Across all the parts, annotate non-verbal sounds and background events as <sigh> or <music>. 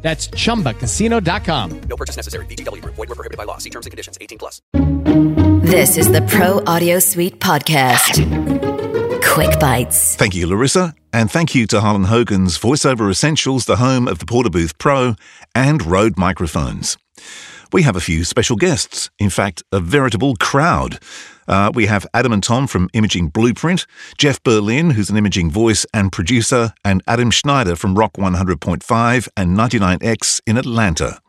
That's chumbacasino.com. No purchase necessary. VGW Group. Void were prohibited by law. See terms and conditions. 18 plus. This is the Pro Audio Suite podcast. Quick bites. Thank you, Larissa. And thank you to Harlan Hogan's VoiceOver Essentials, the home of the Porta-Booth Pro and Rode microphones. We have a few special guests. In fact, a veritable crowd. Uh, we have Adam and Tom from Imaging Blueprint, Jeff Berlin, who's an imaging voice and producer, and Adam Schneider from Rock 100.5 and 99X in Atlanta.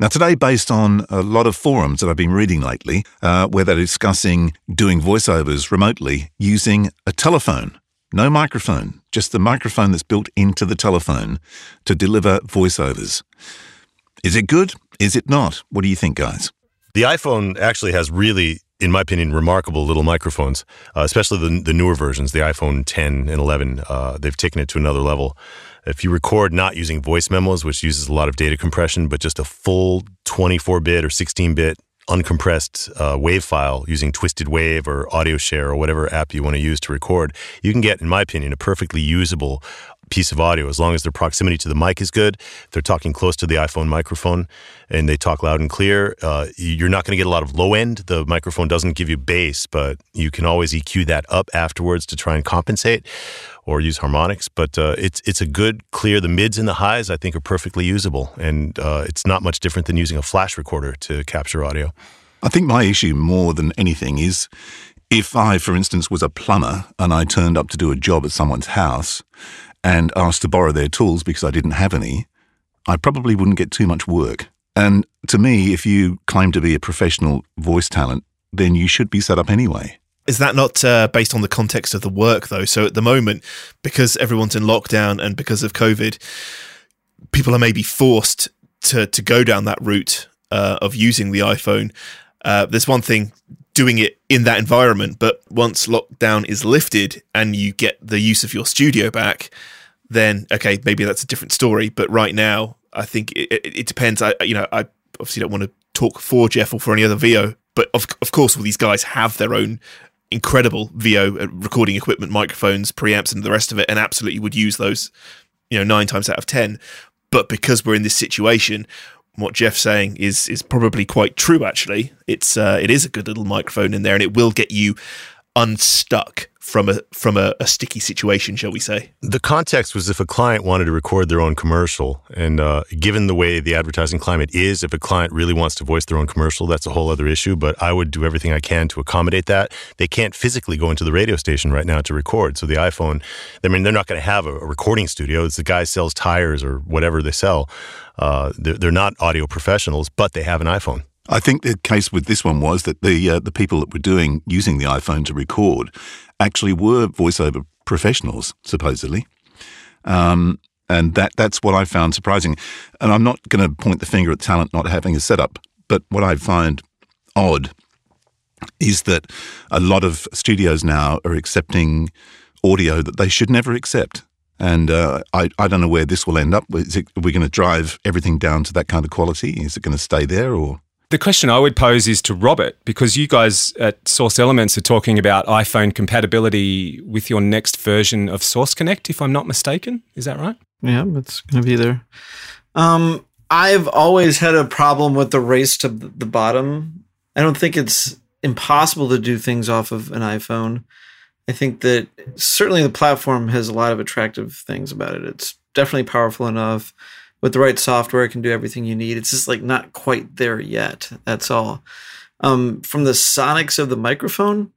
Now, today, based on a lot of forums that I've been reading lately, uh, where they're discussing doing voiceovers remotely using a telephone. No microphone, just the microphone that's built into the telephone to deliver voiceovers. Is it good? Is it not? What do you think, guys? The iPhone actually has really, in my opinion, remarkable little microphones, uh, especially the, the newer versions, the iPhone 10 and 11. Uh, they've taken it to another level. If you record not using voice memos, which uses a lot of data compression, but just a full 24 bit or 16 bit uncompressed uh, wave file using Twisted Wave or Audio Share or whatever app you want to use to record, you can get, in my opinion, a perfectly usable piece of audio as long as their proximity to the mic is good. They're talking close to the iPhone microphone and they talk loud and clear, uh, you're not going to get a lot of low end. The microphone doesn't give you bass, but you can always EQ that up afterwards to try and compensate or use harmonics. But uh, it's it's a good clear. The mids and the highs I think are perfectly usable, and uh, it's not much different than using a flash recorder to capture audio. I think my issue more than anything is if I, for instance, was a plumber and I turned up to do a job at someone's house and asked to borrow their tools because I didn't have any, I probably wouldn't get too much work. And to me, if you claim to be a professional voice talent, then you should be set up anyway. Is that not uh, based on the context of the work, though? So at the moment, because everyone's in lockdown and because of COVID, people are maybe forced to to go down that route uh, of using the iPhone. Uh, there's one thing doing it in that environment, but once lockdown is lifted and you get the use of your studio back, then okay, maybe that's a different story. But right now, I think it, it, it depends. I you know I obviously don't want to talk for Jeff or for any other VO, but of of course, all these guys have their own incredible VO uh, recording equipment, microphones, preamps, and the rest of it, and absolutely would use those, you know, nine times out of ten. But because we're in this situation, what Jeff's saying is is probably quite true. Actually, it's uh, it is a good little microphone in there, and it will get you unstuck from a from a, a, sticky situation, shall we say? The context was if a client wanted to record their own commercial, and uh, given the way the advertising climate is, if a client really wants to voice their own commercial, that's a whole other issue. But I would do everything I can to accommodate that. They can't physically go into the radio station right now to record, so the iPhone. I mean, they're not going to have a, a, recording studio. It's the guy sells tires or whatever they sell. Uh, they're, they're not audio professionals, but they have an iPhone. I think the case with this one was that the uh, the people that were doing using the iPhone to record actually were voiceover professionals, supposedly. Um, and that that's what I found surprising. And I'm not going to point the finger at talent not having a setup, but what I find odd is that a lot of studios now are accepting audio that they should never accept. And uh, I, I don't know where this will end up. Is it, are we going to drive everything down to that kind of quality? Is it going to stay there or? The question I would pose is to Robert, because you guys at Source Elements are talking about iPhone compatibility with your next version of Source Connect, if I'm not mistaken. Is that right? Yeah, it's going to be there. Um, I've always had a problem with the race to the bottom. I don't think it's impossible to do things off of an iPhone. I think that certainly the platform has a lot of attractive things about it. It's definitely powerful enough with the right software, it can do everything you need. It's just like not quite there yet. That's all. Um, from the sonics of the microphone,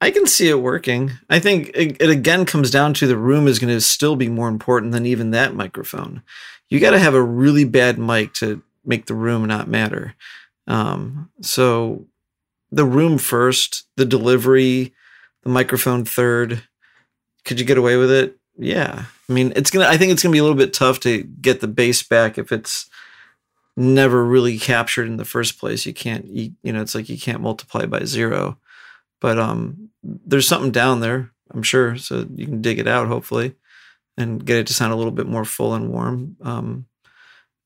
I can see it working. I think it, it again comes down to the room is going to still be more important than even that microphone. You got to have a really bad mic to make the room not matter. Um, so the room first, the delivery, the microphone third. Could you get away with it? Yeah. I mean, it's gonna. I think it's gonna be a little bit tough to get the bass back if it's never really captured in the first place. You can't, you, you know, it's like you can't multiply by zero. But um, there's something down there, I'm sure. So you can dig it out, hopefully, and get it to sound a little bit more full and warm. Um,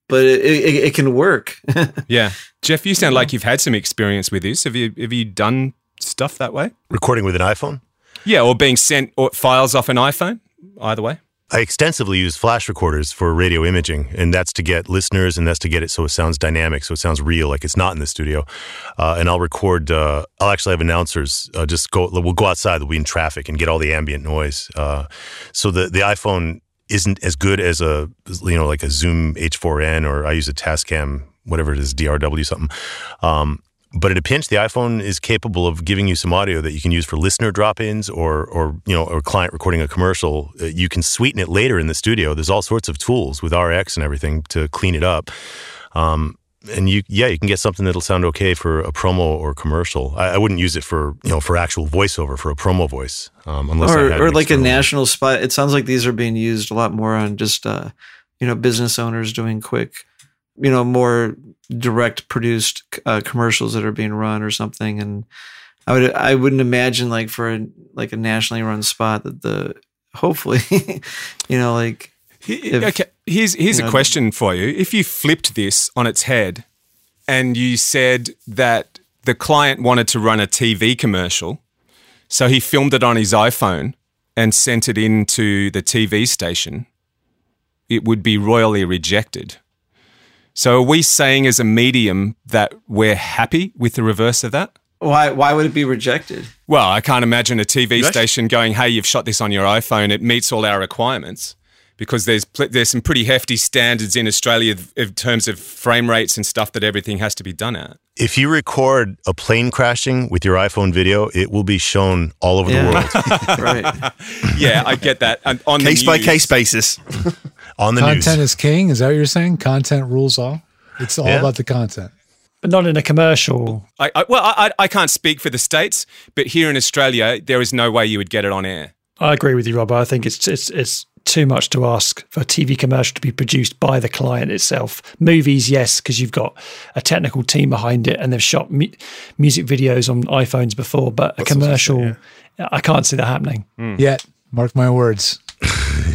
but it, it, it can work. <laughs> Yeah. Jeff, you sound like you've had some experience with this. Have you have you done stuff that way? Recording with an iPhone. Yeah, or being sent or files off an iPhone. Either way. I extensively use flash recorders for radio imaging, and that's to get listeners, and that's to get it so it sounds dynamic, so it sounds real, like it's not in the studio. Uh, and I'll record. Uh, I'll actually have announcers uh, just go. We'll go outside. We'll be in traffic and get all the ambient noise. Uh, so the the iPhone isn't as good as a you know like a Zoom H4n or I use a Tascam whatever it is DRW something. Um, but at a pinch, the iPhone is capable of giving you some audio that you can use for listener drop-ins or, or you know, or client recording a commercial. Uh, You can sweeten it later in the studio. There's all sorts of tools with RX and everything to clean it up. Um, and you, yeah, you can get something that'll sound okay for a promo or commercial. I, I wouldn't use it for, you know, for actual voiceover for a promo voice, um, unless or, or like a national spot. It sounds like these are being used a lot more on just uh, you know business owners doing quick, you know, more direct produced uh, commercials that are being run or something. And I would I wouldn't imagine like for a, like a nationally run spot that the hopefully <laughs> you know like If- okay, here's here's a know, question for you. If you flipped this on its head and you said that the client wanted to run a TV commercial, so he filmed it on his iPhone and sent it into the TV station, it would be royally rejected. So are we saying as a medium that we're happy with the reverse of that? why why would it be rejected? Well, I can't imagine a TV You station going, "Hey, you've shot this on your iPhone. It meets all our requirements." Because there's pl- there's some pretty hefty standards in Australia th- in terms of frame rates and stuff that everything has to be done at. If you record a plane crashing with your iPhone video, it will be shown all over the world <laughs> right. <laughs> Yeah, I get that. And on the case by case basis. <laughs> on the content news. is king. Is that what you're saying? Content rules all. It's all Yeah. about the content. but not in a commercial. I, I, well, I, I can't speak for the states, but here in Australia, there is no way you would get it on air. I agree with you, Rob. I think it's it's it's too much to ask for a TV commercial to be produced by the client itself. Movies, yes, because you've got a technical team behind it and they've shot mu- music videos on iPhones before, but a commercial, I can't see that happening. Yet, mark my words.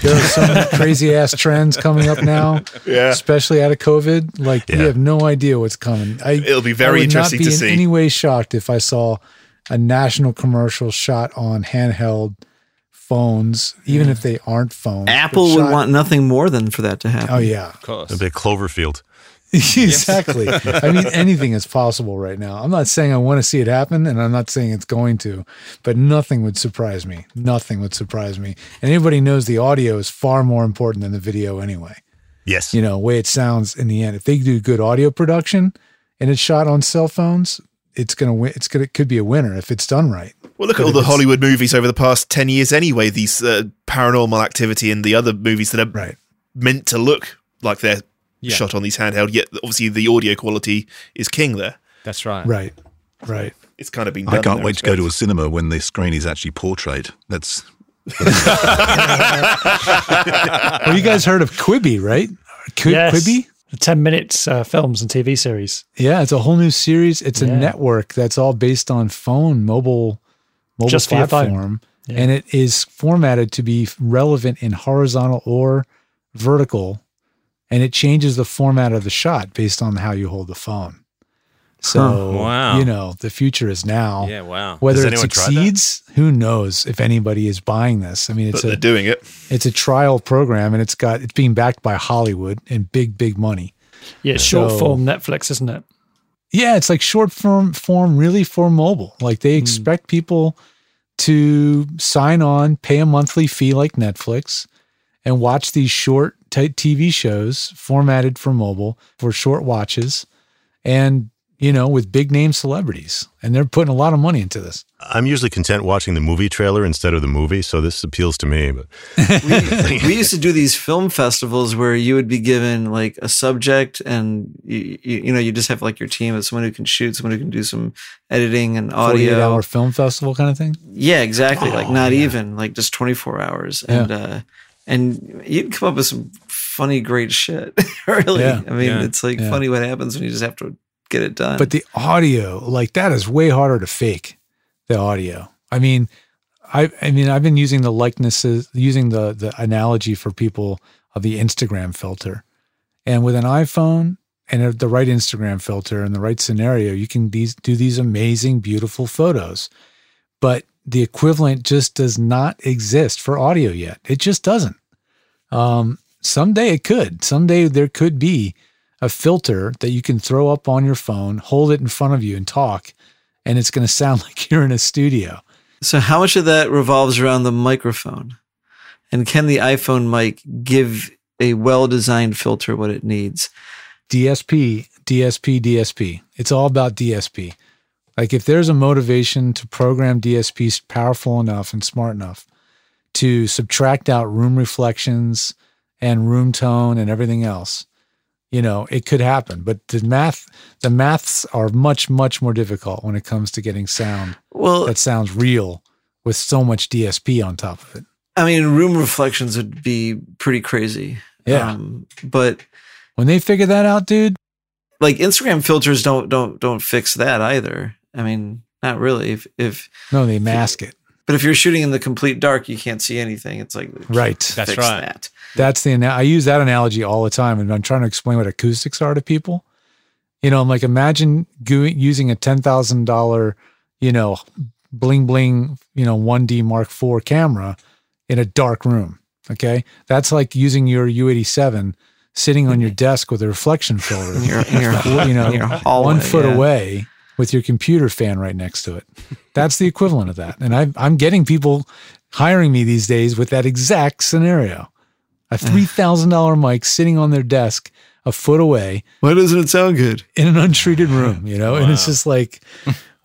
There are some crazy ass trends coming up now, <laughs> Yeah. especially out of COVID. Like you Yeah. have no idea what's coming. I, It'll be very I would interesting not be to in see. any way shocked if I saw a national commercial shot on handheld phones, even if they aren't phones. but Apple would shot- want nothing more than for that to happen. Oh yeah, Of course. A bit Cloverfield. <laughs> exactly. I mean, anything is possible right now. I'm not saying I want to see it happen, and I'm not saying it's going to, but nothing would surprise me. Nothing would surprise me. And anybody knows the audio is far more important than the video anyway. Yes. You know, way it sounds in the end. If they do good audio production and it's shot on cell phones, it's gonna win. It's gonna it could be a winner if it's done right. Well, look But at all the Hollywood movies over the past 10 years anyway, these uh, paranormal activity and the other movies that are Right. meant to look like they're Yeah. shot on these handheld, yet obviously the audio quality is king there. That's right. Right. Right. It's kind of been done. I can't that wait to go to a cinema when the screen is actually portrait. That's <laughs> Well, you guys heard of Quibi, right? Qui- yes, Quibi? ten minutes uh, films and TV series. Yeah, it's a whole new series. It's a network that's all based on phone, mobile, mobile Just for phone. platform, Yeah. and it is formatted to be relevant in horizontal or vertical, and it changes the format of the shot based on how you hold the phone. So, Wow. you know, the future is now. Yeah, wow. Whether Has it anyone tried that? succeeds, who knows if anybody is buying this. I mean, But it's they're a doing it. it's a trial program, and it's got it's being backed by Hollywood and big big money. Yeah, it's short So- form Netflix, isn't it? Yeah, it's like short form form really for mobile. Like they hmm. expect people to sign on, pay a monthly fee like Netflix, and watch these short t- TV shows formatted for mobile for short watches, and you know with big name celebrities, and they're putting a lot of money into this. I'm usually content watching the movie trailer instead of the movie, so this appeals to me. But <laughs> we, we used to do these film festivals where you would be given like a subject and you, you, you know you just have like your team of someone who can shoot someone who can do some editing and Forty eight audio hour film festival kind of thing. yeah exactly like Oh, not yeah. even like just 24 hours Yeah. and uh and you'd come up with some funny, great shit. <laughs> really, Yeah. I mean, Yeah. it's like Yeah. funny what happens when you just have to get it done. But the audio, like that is way harder to fake the audio. I mean, I I mean I've been using the likenesses using the the analogy for people of the Instagram filter. And with an iPhone and the right Instagram filter and the right scenario, you can these do these amazing beautiful photos. But the equivalent just does not exist for audio yet. It just doesn't. Um someday it could. Someday there could be a filter that you can throw up on your phone, hold it in front of you, and talk, and it's going to sound <laughs> like you're in a studio. So how much of that revolves around the microphone? And can the iPhone mic give a well-designed filter what it needs? DSP, DSP, DSP. It's all about DSP. Like if there's a motivation to program DSPs powerful enough and smart enough to subtract out room reflections and room tone and everything else, you know, it could happen. But the math, the maths are much, much more difficult when it comes to getting sound Well, that sounds real with so much DSP on top of it. I mean, room reflections would be pretty crazy. Yeah. Um, but When they figure that out, dude, like Instagram filters don't don't don't fix that either. I mean, not really. If if no, they mask it. but if you're shooting in the complete dark, you can't see anything. It's like Right. That's right. That. That's the I use that analogy all the time, and I'm trying to explain what acoustics are to people. You know, I'm like, imagine go- using a ten thousand dollar, you know, bling bling, you know, one D Mark IV camera in a dark room. Okay, that's like using your U87 sitting on your desk with a reflection filter. <laughs> In your, in your, <laughs> you know, <laughs> in your hallway, one foot yeah. away with your computer fan right next to it. That's the equivalent of that. And I, I'm getting people hiring me these days with that exact scenario. A $3,000 mic sitting on their desk a foot away Why doesn't it sound good? in an untreated room, you know? And it's just like,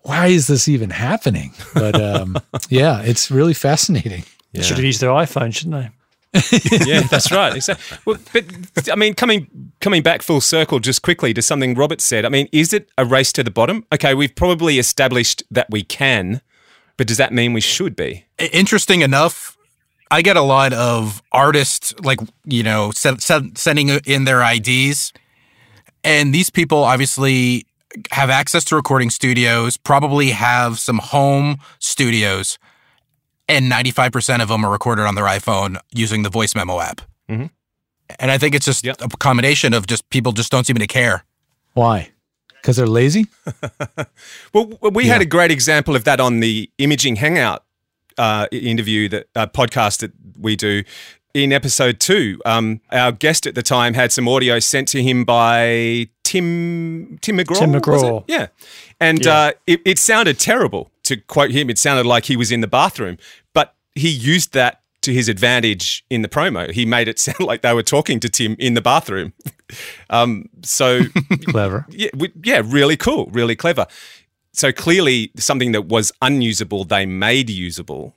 why is this even happening? But um, <laughs> yeah, it's really fascinating. They should have used their iPhone, shouldn't they? <laughs> yeah, that's right. Exactly. Well, but I mean, coming coming back full circle, just quickly to something Robert said. I mean, is it a race to the bottom? Okay, we've probably established that we can, but does that mean we should be? Interesting enough, I get a lot of artists like you know send, send, sending in their IDs, and these people obviously have access to recording studios, probably have some home studios, and ninety five percent of them are recorded on their iPhone using the voice memo app. Mhm. And I think it's just Yep. a combination of just people just don't seem to care. Why? Because they're lazy? <laughs> Well, w- we had a great example of that on the Imaging Hangout uh, interview that uh, podcast that we do in episode two. Um, our guest at the time had some audio sent to him by Tim Tim McGraw. Tim was it? McGraw. yeah, and Yeah. Uh, it, it sounded terrible. To quote him, it sounded like he was in the bathroom, but he used that to his advantage in the promo. He made it <laughs> sound like they were talking to Tim in the bathroom. <laughs> um, so <laughs> Clever. yeah, we, yeah, really cool, really clever. So clearly, something that was unusable, they made usable.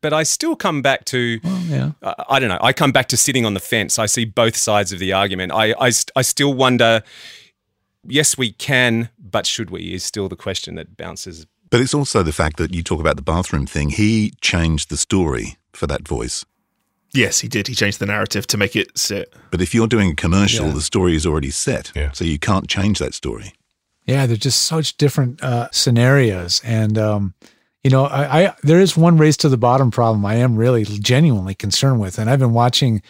But I still come back to, Yeah. uh, I don't know, I come back to sitting on the fence. I see both sides of the argument. I, I, I still wonder, yes, we can, but should we, is still the question that bounces. But it's also the fact that you talk about the bathroom thing. He changed the story for that voice. Yes, he did. He changed the narrative to make it sit. But if you're doing a commercial, Yeah. the story is already set. Yeah. So you can't change that story. Yeah, they're just such different uh, scenarios, and um, you know, I, I there is one race to the bottom problem I am really genuinely concerned with, and I've been watching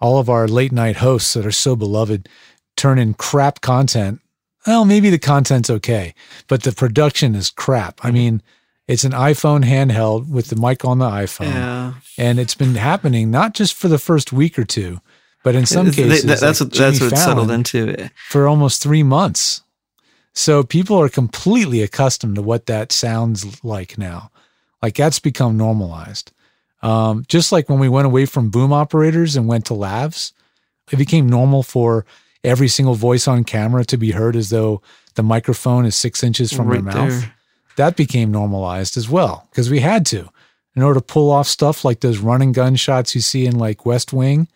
all of our late night hosts that are so beloved turn in crap content. Well, maybe the content's okay, but the production is crap. I mean, it's an iPhone handheld with the mic on the iPhone, Yeah. and it's been happening not just for the first week or two, but in some cases, that- that's like what that's what it's settled into. for almost three months. So people are completely accustomed to what that sounds like now. Like that's become normalized. Um, just like when we went away from boom operators and went to lavs, it became normal for every single voice on camera to be heard as though the microphone is six inches from Right their mouth. there. That became normalized as well because we had to in order to pull off stuff like those running gun shots you see in like West Wing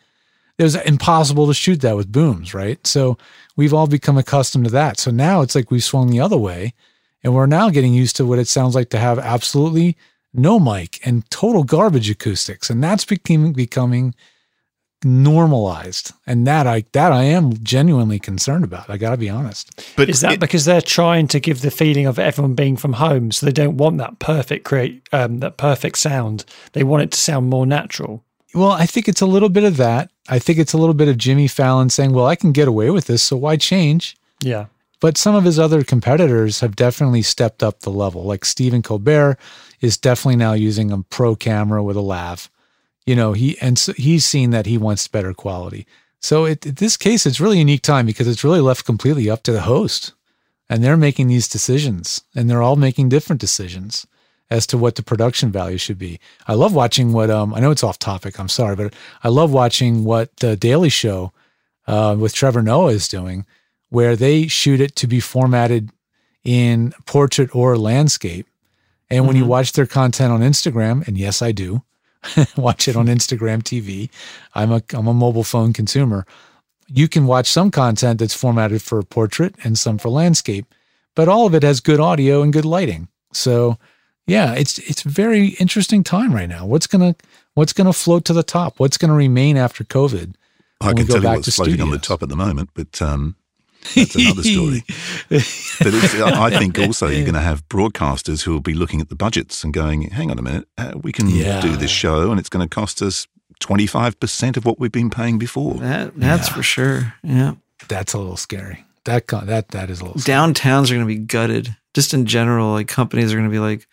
it was impossible to shoot that with booms, right? So we've all become accustomed to that. So now it's like we've swung the other way and we're now getting used to what it sounds like to have absolutely no mic and total garbage acoustics. And that's becoming, becoming normalized, and that I that I am genuinely concerned about. I got to be honest. But Is that it- because they're trying to give the feeling of everyone being from home, so they don't want that perfect create um, that perfect sound? They want it to sound more natural. Well, I think it's a little bit of that. I think it's a little bit of Jimmy Fallon saying, "Well, I can get away with this, so why change?" Yeah, But some of his other competitors have definitely stepped up the level. Like Stephen Colbert is definitely now using a pro camera with a lav. You know, he and so he's seen that he wants better quality. So it, in this case, it's really a unique time because it's really left completely up to the host, and they're making these decisions, and they're all making different decisions as to what the production value should be. I love watching what um I know it's off topic. I'm sorry, but I love watching what the Daily Show uh, with Trevor Noah is doing, where they shoot it to be formatted in portrait or landscape. And when you watch their content on Instagram, and yes, I do <laughs> watch it on Instagram TV. I'm a I'm a mobile phone consumer. You can watch some content that's formatted for portrait and some for landscape, but all of it has good audio and good lighting. So yeah, it's it's very interesting time right now. What's gonna what's gonna float to the top? What's gonna remain after COVID? I can tell you what's floating on the top at the moment, but um, that's another story. <laughs> but it's, I think also you're going to have broadcasters who will be looking at the budgets and going, "Hang on a minute, uh, we can Yeah. do this show, and it's going to cost us 25 percent of what we've been paying before." That, that's for sure. Yeah. That's a little scary. That that that is a little. Downtowns are going to be gutted. Just in general, like companies are going to be like,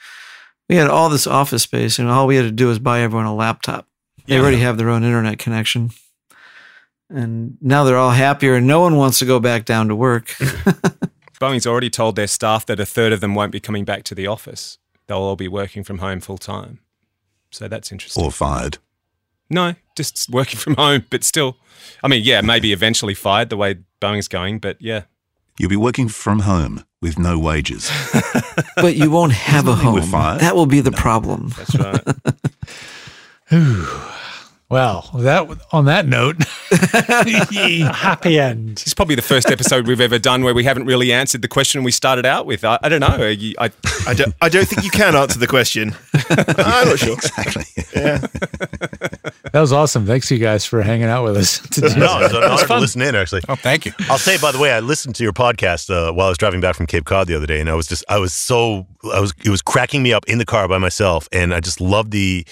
we had all this office space, and all we had to do was buy everyone a laptop. They already have their own internet connection. And now they're all happier, and no one wants to go back down to work. <laughs> Boeing's already told their staff that a third of them won't be coming back to the office. They'll all be working from home full time. So that's interesting. Or fired. No, just working from home, but still. I mean, yeah, maybe eventually fired the way Boeing's going, but yeah. You'll be working from home with no wages. <laughs> but you won't have a nothing with home. fire. That will be the problem. That's right. <laughs> Well, that on that note, <laughs> happy end. It's probably the first episode we've ever done where we haven't really answered the question we started out with. I, I don't know. You- I, I don't, I don't think you can answer the question. I'm not sure. exactly. that was awesome. Thanks you guys for hanging out with us. <laughs> today. No, it's an honor to listen in. Actually, Oh, thank you. I'll say by the way, I listened to your podcast uh, while I was driving back from Cape Cod the other day, and I was just, I was so, I was, it was cracking me up in the car by myself, and I just loved the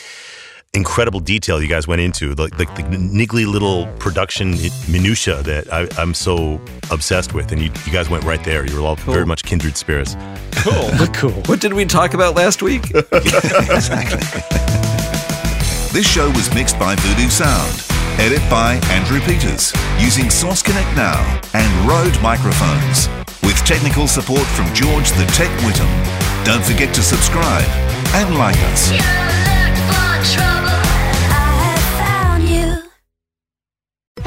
incredible detail you guys went into, like the, the niggly little production minutia that I, I'm so obsessed with, and you, you guys went right there. You were all very much kindred spirits. cool. <laughs> cool. What did we talk about last week? <laughs> exactly. this show was mixed by Voodoo Sound. Edit by Andrew Peters using Source Connect Now and Rode microphones with technical support from George the Tech Whittam. Don't forget to subscribe and like us.